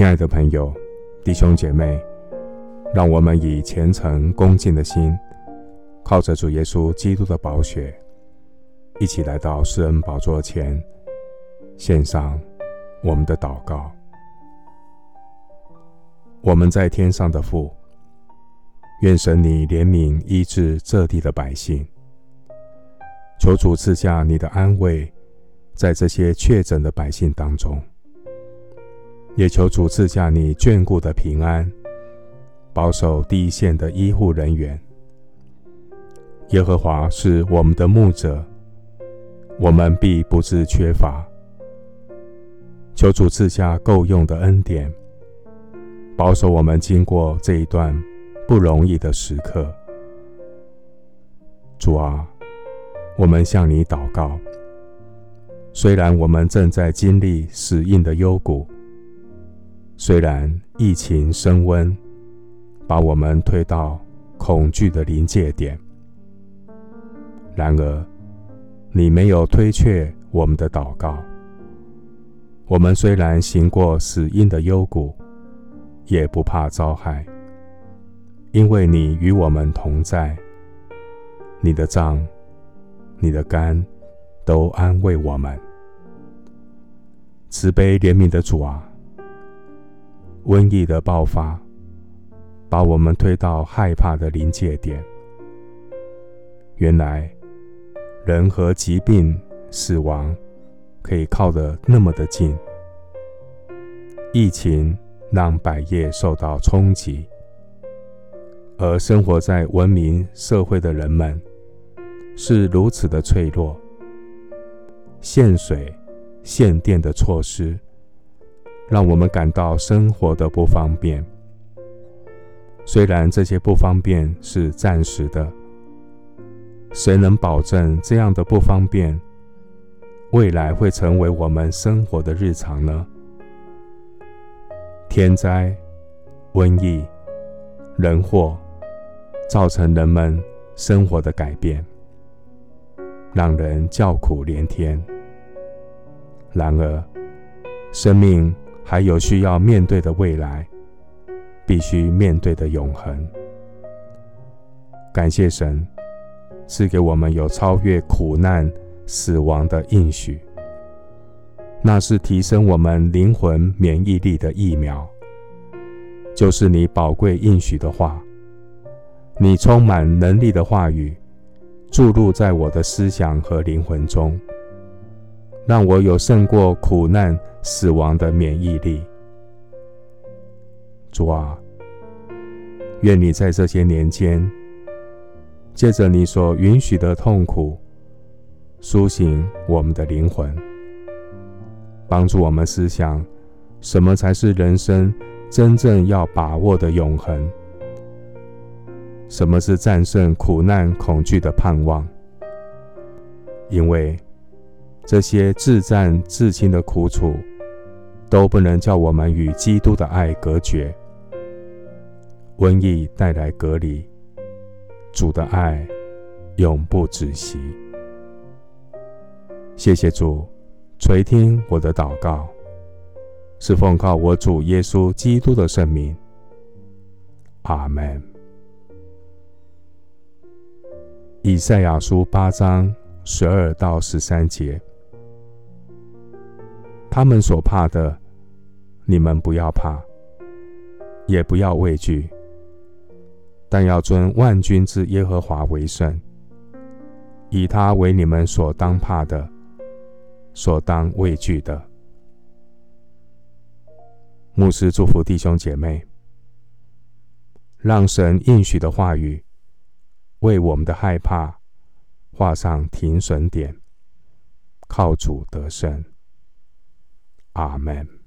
亲爱的朋友、弟兄姐妹，让我们以虔诚恭敬的心，靠着主耶稣基督的宝血，一起来到施恩宝座前，献上我们的祷告。我们在天上的父，愿神你怜悯医治这地的百姓，求主赐下你的安慰，在这些确诊的百姓当中。也求主赐下你眷顾的平安，保守第一线的医护人员。耶和华是我们的牧者，我们必不致缺乏。求主赐下够用的恩典，保守我们经过这一段不容易的时刻。主啊，我们向你祷告。虽然我们正在经历死硬的幽谷。虽然疫情升温，把我们推到恐惧的临界点，然而你没有推却我们的祷告。我们虽然行过死荫的幽谷，也不怕遭害，因为你与我们同在。你的脏、你的肝都安慰我们。慈悲怜悯的主啊！瘟疫的爆发，把我们推到害怕的临界点。原来，人和疾病、死亡可以靠得那么的近。疫情让百业受到冲击，而生活在文明社会的人们是如此的脆弱。限水、限电的措施。让我们感到生活的不方便。虽然这些不方便是暂时的，谁能保证这样的不方便未来会成为我们生活的日常呢？天灾、瘟疫、人祸，造成人们生活的改变，让人叫苦连天。然而，生命。还有需要面对的未来，必须面对的永恒。感谢神赐给我们有超越苦难、死亡的应许，那是提升我们灵魂免疫力的疫苗，就是你宝贵应许的话，你充满能力的话语，注入在我的思想和灵魂中。让我有胜过苦难、死亡的免疫力。主啊，愿你在这些年间，借着你所允许的痛苦，苏醒我们的灵魂，帮助我们思想什么才是人生真正要把握的永恒，什么是战胜苦难恐惧的盼望，因为。这些至战至轻的苦楚，都不能叫我们与基督的爱隔绝。瘟疫带来隔离，主的爱永不止息。谢谢主垂听我的祷告，是奉靠我主耶稣基督的圣名。阿门。以赛亚书八章十二到十三节。他们所怕的，你们不要怕，也不要畏惧，但要尊万军之耶和华为圣，以他为你们所当怕的，所当畏惧的。牧师祝福弟兄姐妹，让神应许的话语为我们的害怕画上停损点，靠主得胜。阿门。